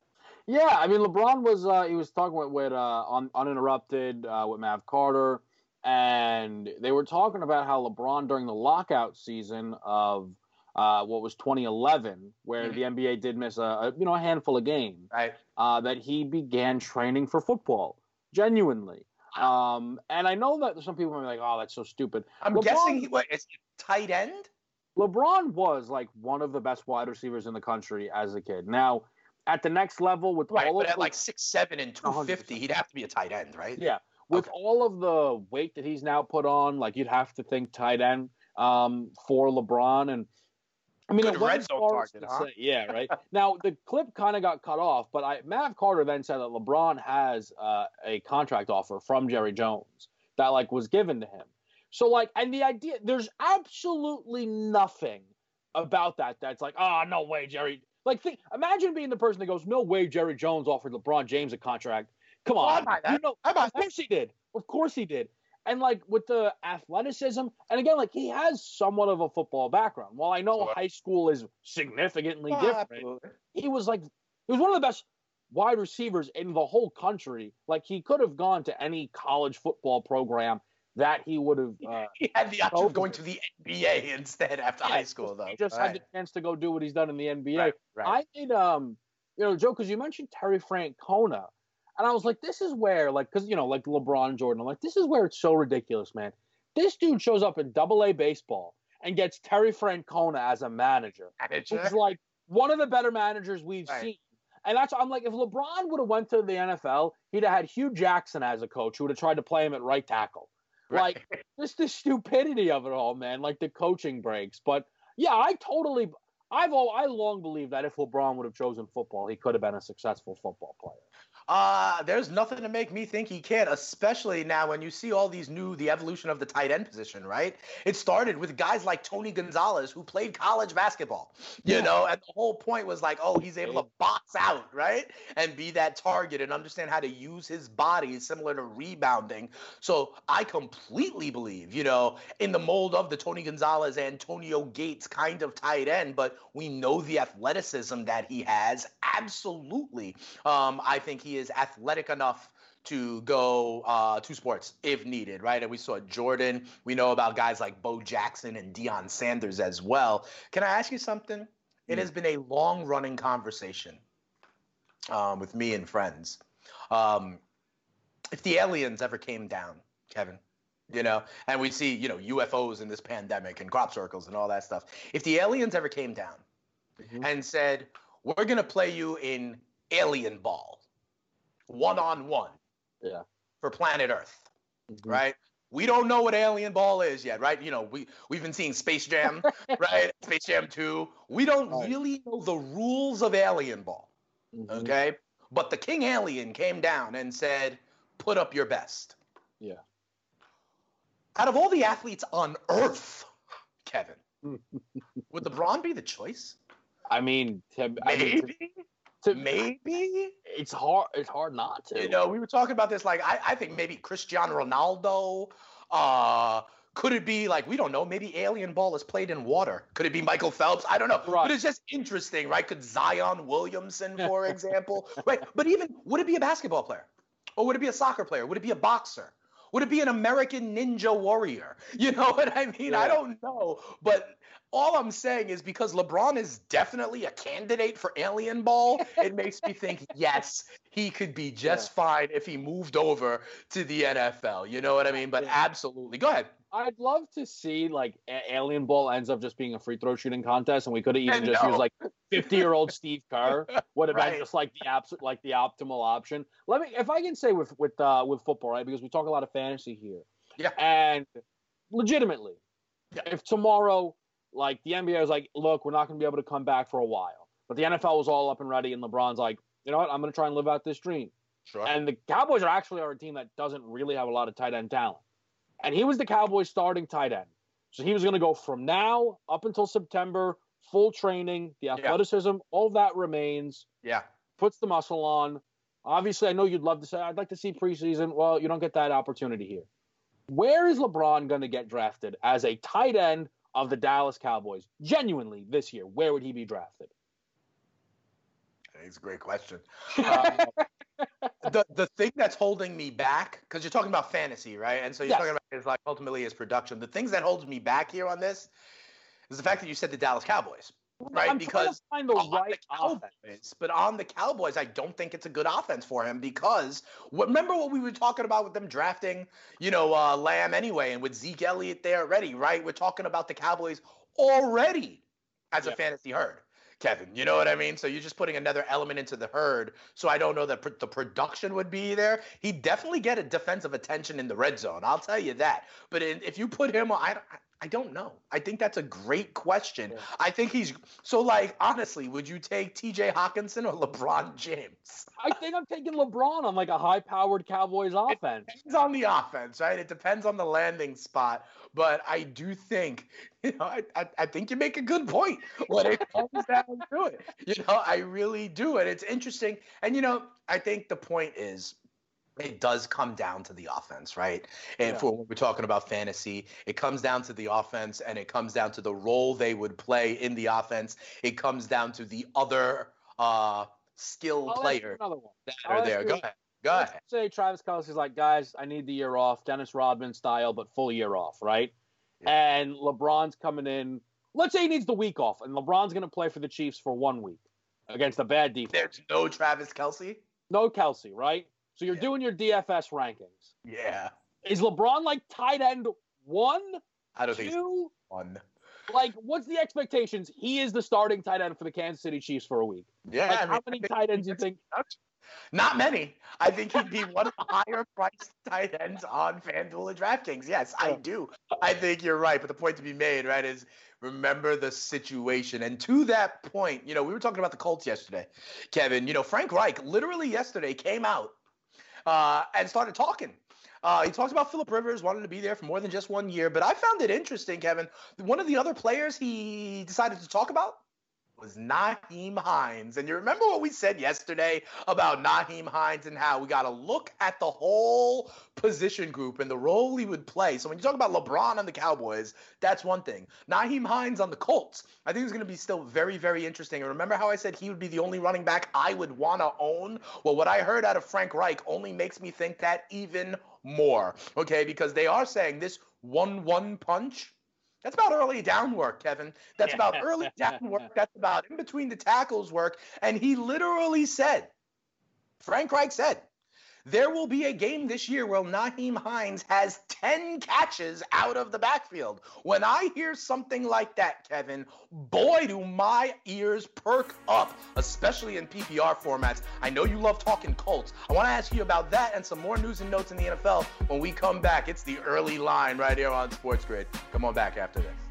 S2: Yeah, I mean LeBron was uh, he was talking with, with uh, on uninterrupted uh, with Mav Carter, and they were talking about how LeBron during the lockout season of uh, what was 2011, where
S1: Mhm.
S2: the NBA did miss a, a you know a handful of games,
S1: Right.
S2: uh, that he began training for football genuinely. Um, and I know that some people are like, "Oh, that's so stupid."
S1: I'm
S2: LeBron-
S1: guessing he he tight end?
S2: LeBron was like one of the best wide receivers in the country as a kid. Now, at the next level, with
S1: Right,
S2: all
S1: but
S2: of
S1: at
S2: the-
S1: like six seven and two fifty, he'd have to be a tight end, right?
S2: Yeah, with
S1: Okay.
S2: all of the weight that he's now put on, like you'd have to think tight end um, for LeBron. And I mean,
S1: Good red zone target, huh?
S2: say- yeah, right. now the clip kind of got cut off, but I, Mav Carter then said that LeBron has uh, a contract offer from Jerry Jones that like was given to him. So like, and the idea, there's absolutely nothing about that that's like, oh no way, Jerry. Like, think, imagine being the person that goes, no way, Jerry Jones offered LeBron James a contract. Come oh,
S1: Well, I
S2: on,
S1: buy
S2: you
S1: that.
S2: know,
S1: I buy
S2: of course he did. Of course he did. And like with the athleticism, and again, like he has somewhat of a football background. While I know
S1: Sure.
S2: high school is significantly
S1: Oh,
S2: different,
S1: absolutely.
S2: he was like he was one of the best wide receivers in the whole country. Like he could have gone to any college football program that he would have. Uh,
S1: He had the option of going to the NBA instead after high school, though.
S2: He just
S1: right.
S2: had the chance to go do what he's done in the NBA.
S1: right, right.
S2: I made um, you know, Joe, because you mentioned Terry Francona, and I was like, this is where, like, because you know, like LeBron Jordan, I'm like, this is where it's so ridiculous, man. This dude shows up in Double A baseball and gets Terry Francona as a manager,
S1: Manager.
S2: who's like one of the better managers we've
S1: Right.
S2: seen. And that's I'm like, if LeBron would have went to the NFL, he'd have had Hue Jackson as a coach, who would have tried to play him at right tackle. Like just the stupidity of it all, man. Like the coaching breaks. But yeah, I totally, I've all, I long believed that if LeBron would have chosen football, he could have been a successful football player.
S1: Uh, there's nothing to make me think he can't, especially now when you see all these new, the evolution of the tight end position, right? It started with guys like Tony Gonzalez who played college basketball, you
S2: Yeah.
S1: know, and the whole point was like, oh, he's able to box out, right? And be that target and understand how to use his body, similar to rebounding. So I completely believe, you know, in the mold of the Tony Gonzalez, Antonio Gates kind of tight end, but we know the athleticism that he has. Absolutely. Um, I think he is athletic enough to go uh, to sports if needed, right? And we saw Jordan. We know about guys like Bo Jackson and Deion Sanders as well. Can I ask you something? It has been a long running conversation um, with me and friends. Um, if the aliens ever came down, Kevin, you know, and we see, you know, UFOs in this pandemic and crop circles and all that stuff. If the aliens ever came down
S2: Mhm.
S1: and said, we're going to play you in alien ball, one on one
S2: Yeah.
S1: for planet Earth, mm-hmm. right? We don't know what alien ball is yet, right? You know, we we've been seeing Space Jam, right? Space Jam 2. We don't right. really know the rules of alien ball. Mm-hmm. Okay? But the king alien came down and said, "Put up your best."
S2: Yeah.
S1: Out of all the athletes on earth, Kevin, would LeBron be the choice?
S2: I mean, to,
S1: maybe.
S2: I
S1: mean, to, to, maybe
S2: it's hard. It's hard not to.
S1: You know, we were talking about this. Like, I, I think maybe Cristiano Ronaldo. Uh, could it be like we don't know? Maybe alien ball is played in water. Could it be Michael Phelps? I don't know. Right. But it's just interesting, right? Could Zion Williamson, for example, right? But even would it be a basketball player, or would it be a soccer player? Would it be a boxer? Would it be an American Ninja Warrior? You know what I mean? Yeah. I don't know. But all I'm saying is because LeBron is definitely a candidate for Alien Ball, it makes me think, yes, he could be just yeah. fine if he moved over to the NFL. You know what I mean? But absolutely. Go ahead.
S2: I'd love to see like Alien Ball ends up just being a free throw shooting contest, and we could have even just used like fifty year old Steve Kerr would have right. been just like the absolute like the optimal option. Let me, if I can say with with uh, with football, right? Because we talk a lot of fantasy here.
S1: Yeah.
S2: And legitimately, yeah. if tomorrow, like the NBA was like, look, we're not going to be able to come back for a while, but the NFL was all up and ready, and LeBron's like, you know what, I'm going to try and live out this dream.
S1: Sure.
S2: And the Cowboys are actually our team that doesn't really have a lot of tight end talent and he was the Cowboys' starting tight end. So he was going to go from now up until September, full training, the athleticism, yeah. all that remains.
S1: Yeah.
S2: Puts the muscle on. Obviously, I know you'd love to say, I'd like to see preseason. Well, you don't get that opportunity here. Where is LeBron going to get drafted as a tight end of the Dallas Cowboys? Genuinely, this year, where would he be drafted?
S1: It's a great question. Uh, the the thing that's holding me back, because you're talking about fantasy, right? And so you're yes. talking about is like ultimately his production. The things that holds me back here on this is the fact that you said the Dallas Cowboys, right?
S2: I'm
S1: because
S2: find the right the Cowboys,
S1: offense. but on the Cowboys, I don't think it's a good offense for him because remember what we were talking about with them drafting, you know, uh, Lamb anyway, and with Zeke Elliott there already, right? We're talking about the Cowboys already as yeah. a fantasy herd. Kevin. You know what I mean? So you're just putting another element into the herd. So I don't know that pr- the production would be there. He'd definitely get a defensive attention in the red zone. I'll tell you that. But in, if you put him, I, I don't know. I think that's a great question. Yeah. I think he's so like honestly, would you take T.J. Hockenson or LeBron James?
S2: I think I'm taking LeBron on like a high-powered Cowboys offense.
S1: It depends on the offense, right? It depends on the landing spot. But I do think, you know, I, I, I think you make a good point when it comes down to it. You know, I really do. And it's interesting. And you know, I think the point is it does come down to the offense, right? And yeah. for when we're talking about fantasy, it comes down to the offense and it comes down to the role they would play in the offense. It comes down to the other uh, skill I'll players that are there. Go ahead. Go ahead.
S2: Say Travis Kelce's like, guys, I need the year off, Dennis Rodman style, but full year off, right? Yeah. And LeBron's coming in. Let's say he needs the week off, and LeBron's going to play for the Chiefs for one week against a bad defense.
S1: There's no Travis Kelce.
S2: No Kelce, right? So you're yeah. doing your DFS rankings.
S1: Yeah.
S2: Is LeBron like tight end one?
S1: I don't two? think one.
S2: Like, what's the expectations? He is the starting tight end for the Kansas City Chiefs for a week.
S1: Yeah.
S2: Like, I mean, how many tight ends do you think?
S1: Not many. I think he'd be one of the higher priced tight ends on FanDuel and DraftKings. Yes, I do. I think you're right. But the point to be made, right, is remember the situation. And to that point, you know, we were talking about the Colts yesterday, Kevin. You know, Frank Reich literally yesterday came out uh, and started talking. Uh, he talked about Philip Rivers wanted to be there for more than just one year, but I found it interesting, Kevin. One of the other players he decided to talk about was Nyheim Hines. And you remember what we said yesterday about Nyheim Hines and how we got to look at the whole position group and the role he would play. So when you talk about LeBron and the Cowboys, that's one thing. Nyheim Hines on the Colts, I think it's going to be still very, very interesting. And remember how I said he would be the only running back I would want to own? Well, what I heard out of Frank Reich only makes me think that even more. Okay, because they are saying this 1 1 punch that's about early down work, Kevin. That's about early down work. That's about in between the tackles work. And he literally said, Frank Reich said, there will be a game this year where Nyheim Hines has 10 catches out of the backfield. When I hear something like that, Kevin, boy, do my ears perk up, especially in PPR formats. I know you love talking Colts. I want to ask you about that and some more news and notes in the NFL when we come back. It's the early line right here on Sports Grid. Come on back after this.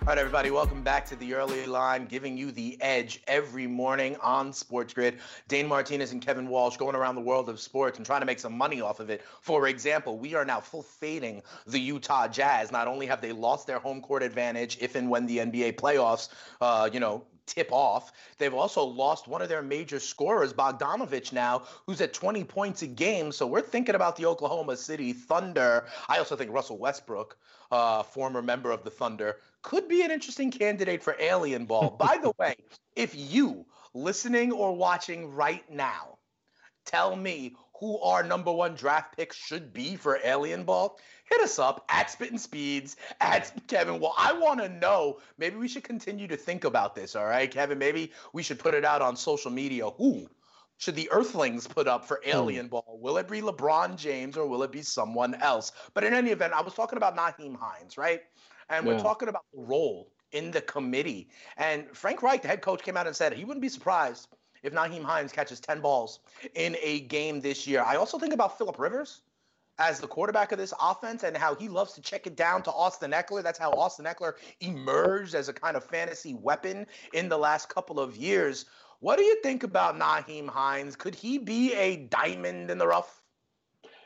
S1: All right, everybody, welcome back to the early line, giving you the edge every morning on Sports Grid. Dane Martinez and Kevin Walsh going around the world of sports and trying to make some money off of it. For example, we are now full fading the Utah Jazz. Not only have they lost their home court advantage if and when the NBA playoffs, uh, you know, tip off. They've also lost one of their major scorers, Bogdanovich, now, who's at 20 points a game. So we're thinking about the Oklahoma City Thunder. I also think Russell Westbrook, uh, former member of the Thunder, could be an interesting candidate for Alien Ball. By the way, if you listening or watching right now tell me who our number one draft pick should be for Alien Ball, hit us up at Spitting Speeds, at Kevin. Well, I want to know. Maybe we should continue to think about this, all right, Kevin? Maybe we should put it out on social media. Who should the Earthlings put up for hmm. Alien. Ball? Will it be LeBron James or will it be someone else? But in any event, I was talking about Nyheim Hines, right? And yeah. we're talking about the role in the committee. And Frank Reich, the head coach, came out and said he wouldn't be surprised if Nyheim Hines catches 10 balls in a game this year. I also think about Philip Rivers as the quarterback of this offense and how he loves to check it down to Austin Ekeler. That's how Austin Ekeler emerged as a kind of fantasy weapon in the last couple of years. What do you think about Nyheim Hines? Could he be a diamond in the rough?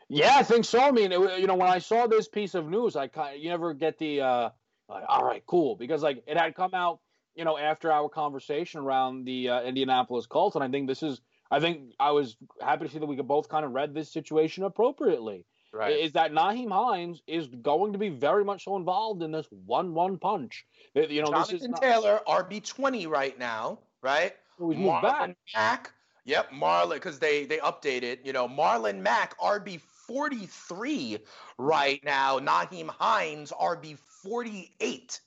S2: Yeah, I think so. I mean, it, you know, when I saw this piece of news, I kind you never get the uh, like, all right, cool, because like it had come out, you know, after our conversation around the uh, Indianapolis Colts, and I think this is, I think I was happy to see that we could both kind of read this situation appropriately. Right. Is that Nyheim Hines is going to be very much so involved in this one-one punch?
S1: You know, Jonathan this is not... Taylor RB twenty right now, right?
S2: So he's moved back.
S1: Mack. Yep, Marlon, because they they updated. You know, Marlon Mack RB 43 right now. Nyheim Hines, RB 48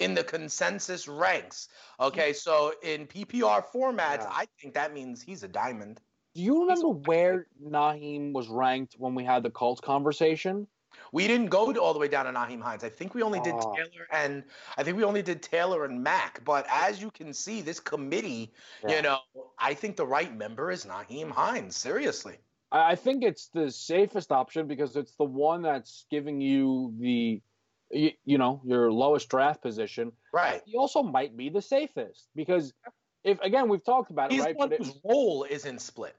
S1: in the consensus ranks. Okay, so in PPR formats, yeah. I think that means he's a diamond.
S2: Do you remember where Nyheim was ranked when we had the Colts conversation?
S1: We didn't go all the way down to Nyheim Hines. I think we only did oh. Taylor and I think we only did Taylor and Mack. But as you can see, this committee, yeah. you know, I think the right member is Nyheim Hines. Seriously.
S2: I think it's the safest option because it's the one that's giving you the, you, you know, your lowest draft position.
S1: Right.
S2: He also might be the safest because if again we've talked about
S1: He's
S2: it, right?
S1: One whose role isn't split.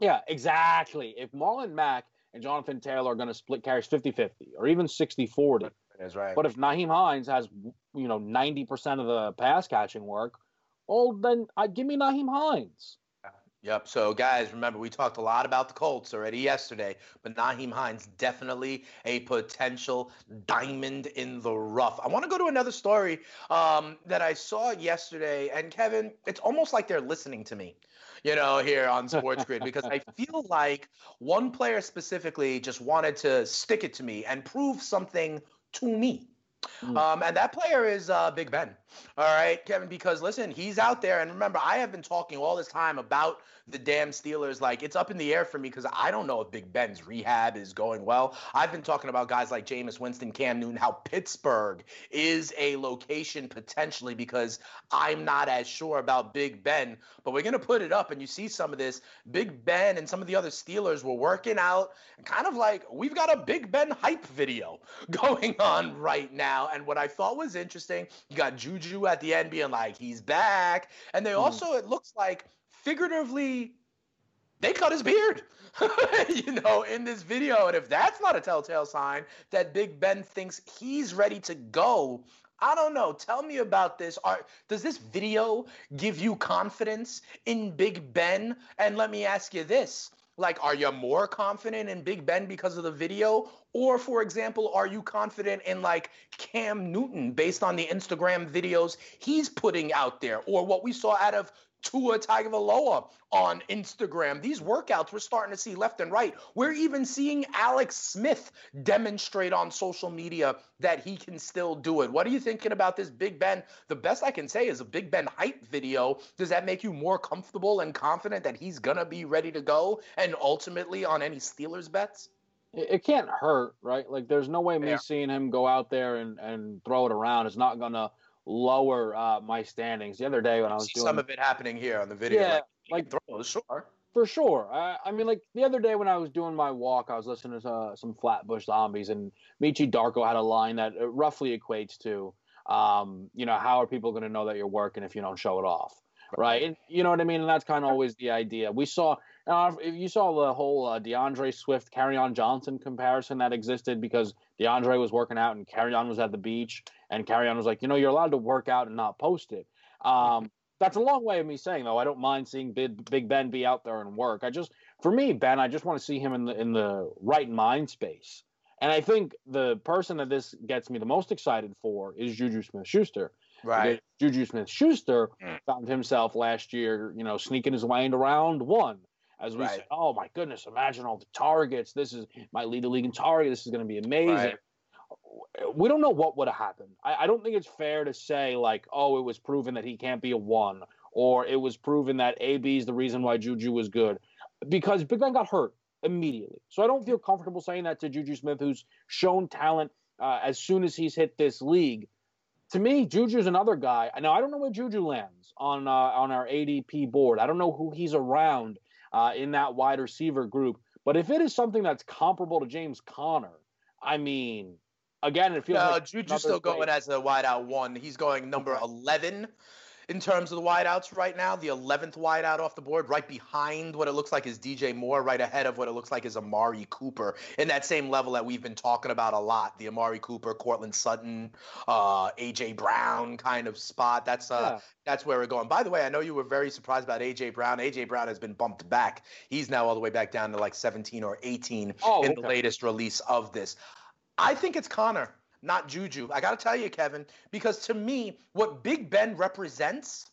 S2: Yeah, exactly. If Marlon Mack and Jonathan Taylor are going to split carries 50-50 or even 60-40.
S1: That's right.
S2: But if Nyheim Hines has, you know, 90% of the pass catching work, well, then I give me Nyheim Hines.
S1: Yep. So, guys, remember, we talked a lot about the Colts already yesterday, but Nyheim Hines definitely a potential diamond in the rough. I want to go to another story um, that I saw yesterday. And, Kevin, it's almost like they're listening to me, you know, here on Sports Grid, because I feel like one player specifically just wanted to stick it to me and prove something to me. Mm. Um, and that player is uh, Big Ben. All right, Kevin, because listen, he's out there. And remember, I have been talking all this time about the damn Steelers. Like, it's up in the air for me because I don't know if Big Ben's rehab is going well. I've been talking about guys like Jameis Winston, Cam Newton, how Pittsburgh is a location potentially because I'm not as sure about Big Ben. But we're going to put it up, and you see some of this. Big Ben and some of the other Steelers were working out, kind of like we've got a Big Ben hype video going on right now. And what I thought was interesting, you got Juju Juju at the end being like, he's back. And they hmm. also, it looks like figuratively, they cut his beard, you know, in this video. And if that's not a telltale sign that Big Ben thinks he's ready to go, I don't know. Tell me about this. Are, does this video give you confidence in Big Ben? And let me ask you this Like, are you more confident in Big Ben because of the video? Or, for example, are you confident in like Cam Newton based on the Instagram videos he's putting out there? Or what we saw out of Tua Tagovailoa on Instagram. These workouts we're starting to see left and right. We're even seeing Alex Smith demonstrate on social media that he can still do it. What are you thinking about this Big Ben? The best I can say is a Big Ben hype video. Does that make you more comfortable and confident that he's going to be ready to go and ultimately on any Steelers bets?
S2: It can't hurt, right? Like, there's no way me yeah. seeing him go out there and, and throw it around is not going to lower uh, my standings. The other day when I was doing
S1: some of it happening here on the video,
S2: yeah, like,
S1: like throw, sure.
S2: For sure. I, I, mean, like the other day when I was doing my walk, I was listening to uh, some Flatbush Zombies, and Meechy Darko had a line that roughly equates to, um, you know, how are people going to know that you're working if you don't show it off, right? You know what I mean? And that's kind of always the idea. We saw, uh, if you saw the whole uh, D'Andre Swift, Kerryon Johnson comparison that existed because DeAndre was working out and Kerryon was at the beach, and Kerryon was like, you know, you're allowed to work out and not post it. Um, that's a long way of me saying though. I don't mind seeing Big, Big Ben be out there and work. I just, for me, Ben, I just want to see him in the in the right mind space. And I think the person that this gets me the most excited for is Juju Smith Schuster.
S1: Right.
S2: Juju Smith Schuster mm. found himself last year, you know, sneaking his way into round one. As we right. said, oh my goodness, imagine all the targets. This is might lead the league in target. This is going to be amazing. Right we don't know what would have happened. I, I, don't think it's fair to say like, oh, it was proven that he can't be a one, or it was proven that AB is the reason why Juju was good, because Big Ben got hurt immediately. So I don't feel comfortable saying that to Juju Smith, who's shown talent uh, as soon as he's hit this league. To me, Juju's another guy. Now I don't know where Juju lands on uh, on our ADP board. I don't know who he's around uh, in that wide receiver group. But if it is something that's comparable to James Conner, I mean, again, it feels
S1: no,
S2: like
S1: Juju's still going as a wideout one. He's going number okay. 11 in terms of the wideouts right now. The 11th wideout off the board, right behind what it looks like is DJ Moore, right ahead of what it looks like is Amari Cooper in that same level that we've been talking about a lot. The Amari Cooper, Courtland Sutton, uh, AJ Brown kind of spot. That's uh, yeah. that's where we're going. By the way, I know you were very surprised about AJ Brown. AJ Brown has been bumped back. He's now all the way back down to like 17 or 18 oh, in okay. the latest release of this. I think it's Conner, not Juju. I got to tell you, Kevin, because to me, what Big Ben represents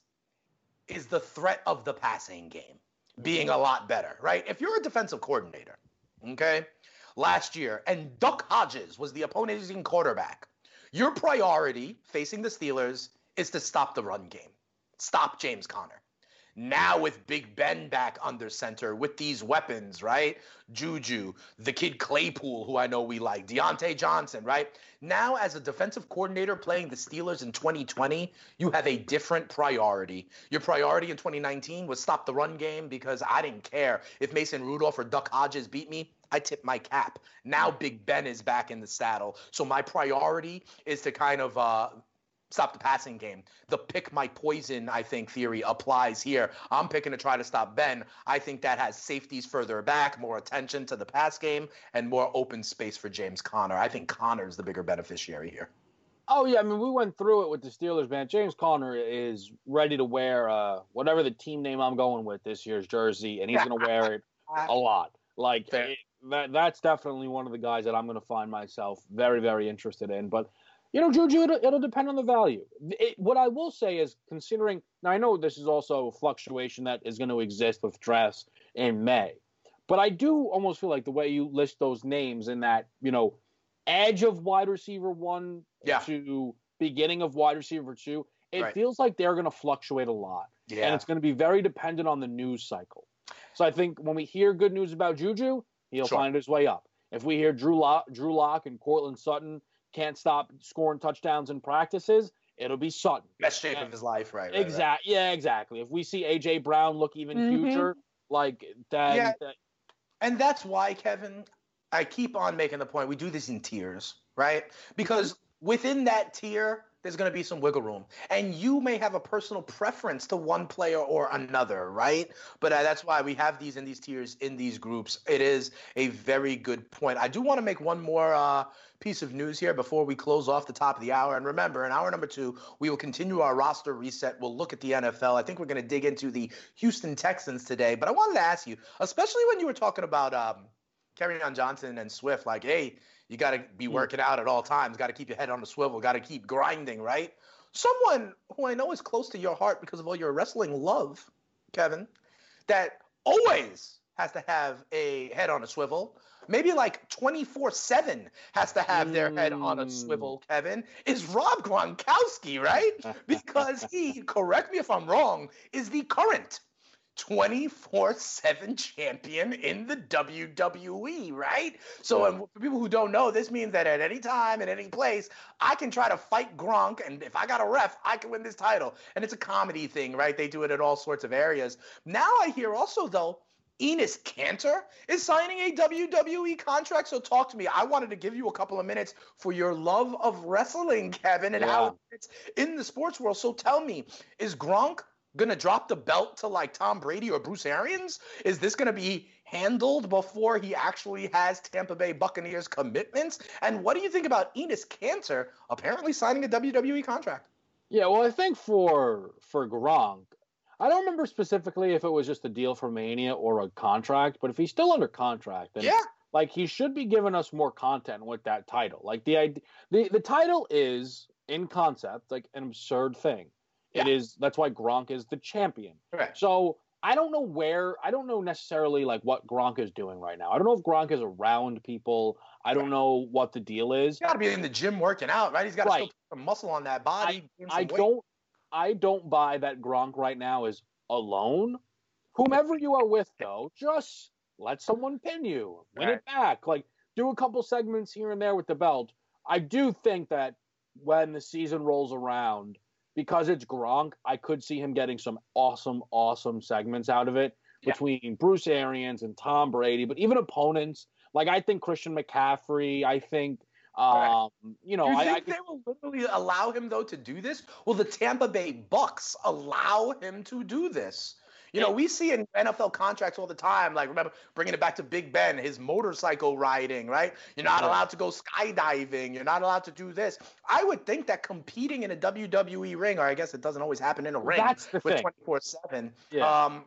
S1: is the threat of the passing game being a lot better, right? If you're a defensive coordinator, okay, last year, and Duck Hodges was the opposing quarterback, your priority facing the Steelers is to stop the run game, stop James Conner. Now with Big Ben back under center with these weapons, right? Juju, the kid Claypool, who I know we like, Diontae Johnson, right? Now, as a defensive coordinator playing the Steelers in 2020, you have a different priority. Your priority in 2019 was stop the run game because I didn't care if Mason Rudolph or Duck Hodges beat me. I tip my cap. Now Big Ben is back in the saddle. So my priority is to kind of uh, stop the passing game. The pick my poison, I think, theory applies here. I'm picking to try to stop Ben. I think that has safeties further back, more attention to the pass game, and more open space for James Conner. I think Conner's the bigger beneficiary here.
S2: Oh yeah, I mean we went through it with the Steelers, man. James Conner is ready to wear uh, whatever the team name I'm going with this year's jersey, and he's going to wear it a lot. Like it, that, that's definitely one of the guys that I'm going to find myself very, very interested in. But you know, Juju, it'll, it'll depend on the value. It, what I will say is, considering now, I know this is also a fluctuation that is going to exist with drafts in May, but I do almost feel like the way you list those names in that, you know, edge of wide receiver one
S1: yeah.
S2: to beginning of wide receiver two, it
S1: right.
S2: feels like they're going to fluctuate a lot.
S1: Yeah.
S2: And it's going to be very dependent on the news cycle. So I think when we hear good news about Juju, he'll sure. find his way up. If we hear Drew Lock, Drew Lock and Courtland Sutton can't stop scoring touchdowns in practices, it'll be Sutton.
S1: Best shape and, of his life, right? right
S2: exactly. Right. Yeah, exactly. If we see AJ Brown look even mm-hmm. future, like that, yeah.
S1: That, and that's why, Kevin, I keep on making the point. We do this in tiers, right? Because within that tier, there's going to be some wiggle room. And you may have a personal preference to one player or another, right? But uh, that's why we have these in these tiers, in these groups. It is a very good point. I do want to make one more uh, piece of news here before we close off the top of the hour. And remember, in hour number two, we will continue our roster reset. We'll look at the NFL. I think we're going to dig into the Houston Texans today. But I wanted to ask you, especially when you were talking about um, Kerryon Johnson and Swift, like, hey, you got to be hmm. working out at all times. Got to keep your head on the swivel. Got to keep grinding, right? Someone who I know is close to your heart because of all your wrestling love, Kevin, that always has to have a head on a swivel. Maybe like 24 7 has to have their head on a swivel, hmm. Kevin, is Rob Gronkowski, right? Because he, correct me if I'm wrong, is the current 24 7 champion in the WWE, right? So, yeah. for people who don't know, this means that at any time, in any place, I can try to fight Gronk. And if I got a ref, I can win this title. And it's a comedy thing, right? They do it in all sorts of areas. Now I hear also, though, Enes Kanter is signing a WWE contract. So talk to me. I wanted to give you a couple of minutes for your love of wrestling, Kevin, and yeah. how it's in the sports world. So tell me, is Gronk gonna drop the belt to like Tom Brady or Bruce Arians? Is this gonna be handled before he actually has Tampa Bay Buccaneers commitments? And what do you think about Enes Kanter apparently signing a WWE contract?
S2: Yeah, well, I think for for Gronk, I don't remember specifically if it was just a deal for Mania or a contract, but if he's still under contract, then
S1: yeah.
S2: like he should be giving us more content with that title. Like the the the title is in concept like an absurd thing. Yeah. It is that's why Gronk is the champion.
S1: Correct.
S2: So I don't know where I don't know necessarily like what Gronk is doing right now. I don't know if Gronk is around people. I don't know what the deal is.
S1: He's got to be in the gym working out, right? He's got to right. still put some muscle on that body.
S2: I, I don't I don't buy that Gronk right now is alone. Whomever you are with, though, just let someone pin you, win right. it back. Like do a couple segments here and there with the belt. I do think that when the season rolls around, because it's Gronk, I could see him getting some awesome, awesome segments out of it yeah. between Bruce Arians and Tom Brady, but even opponents. Like I think Christian McCaffrey, I think um, you know,
S1: you
S2: I,
S1: think I, they will literally allow him though to do this? Will the Tampa Bay Bucs allow him to do this? You know, we see in NFL contracts all the time, like remember bringing it back to Big Ben, his motorcycle riding, right? You're not allowed to go skydiving. You're not allowed to do this. I would think that competing in a WWE ring, or I guess it doesn't always happen in a ring
S2: That's the
S1: with 24 7. Yeah. Um,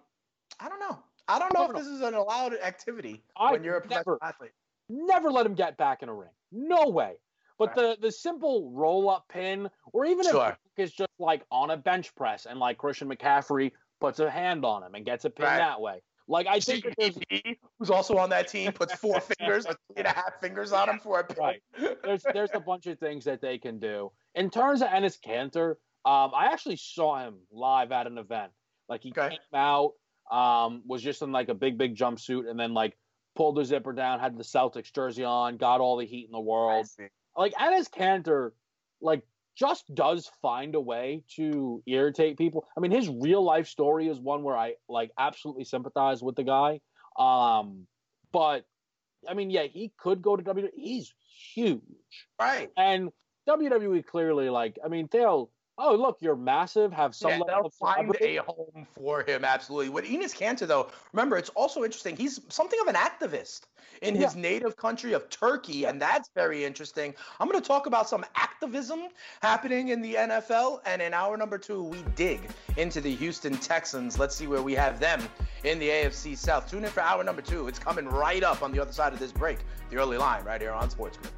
S1: I don't know. I don't know if this is an allowed activity I when you're a professional never, athlete.
S2: Never let him get back in a ring. No way. But right. the the simple roll up pin, or even sure. if it's just like on a bench press and like Christian McCaffrey puts a hand on him and gets a pin right. that way. Like I think
S1: who's also on that team puts four fingers, three and a half fingers on him for a pin.
S2: Right. There's there's a bunch of things that they can do. In terms of Enes Kanter, um, I actually saw him live at an event. Like he okay. came out, um, was just in like a big big jumpsuit, and then like pulled the zipper down, had the Celtics jersey on, got all the heat in the world. Like Enes Kanter, like just does find a way to irritate people. I mean, his real life story is one where I like absolutely sympathize with the guy. Um, but I mean, yeah, he could go to WWE. He's huge,
S1: right?
S2: And WWE clearly, like, I mean, they'll oh look, you're massive, have some yeah,
S1: level find a home for him. Absolutely. With Enes Kanter, though, remember it's also interesting. He's something of an activist in his native country of Turkey, and that's very interesting. I'm going to talk about some activism happening in the NFL, and in hour number two, we dig into the Houston Texans. Let's see where we have them in the AFC South. Tune in for hour number two. It's coming right up on the other side of this break. The early line right here on Sports Grid.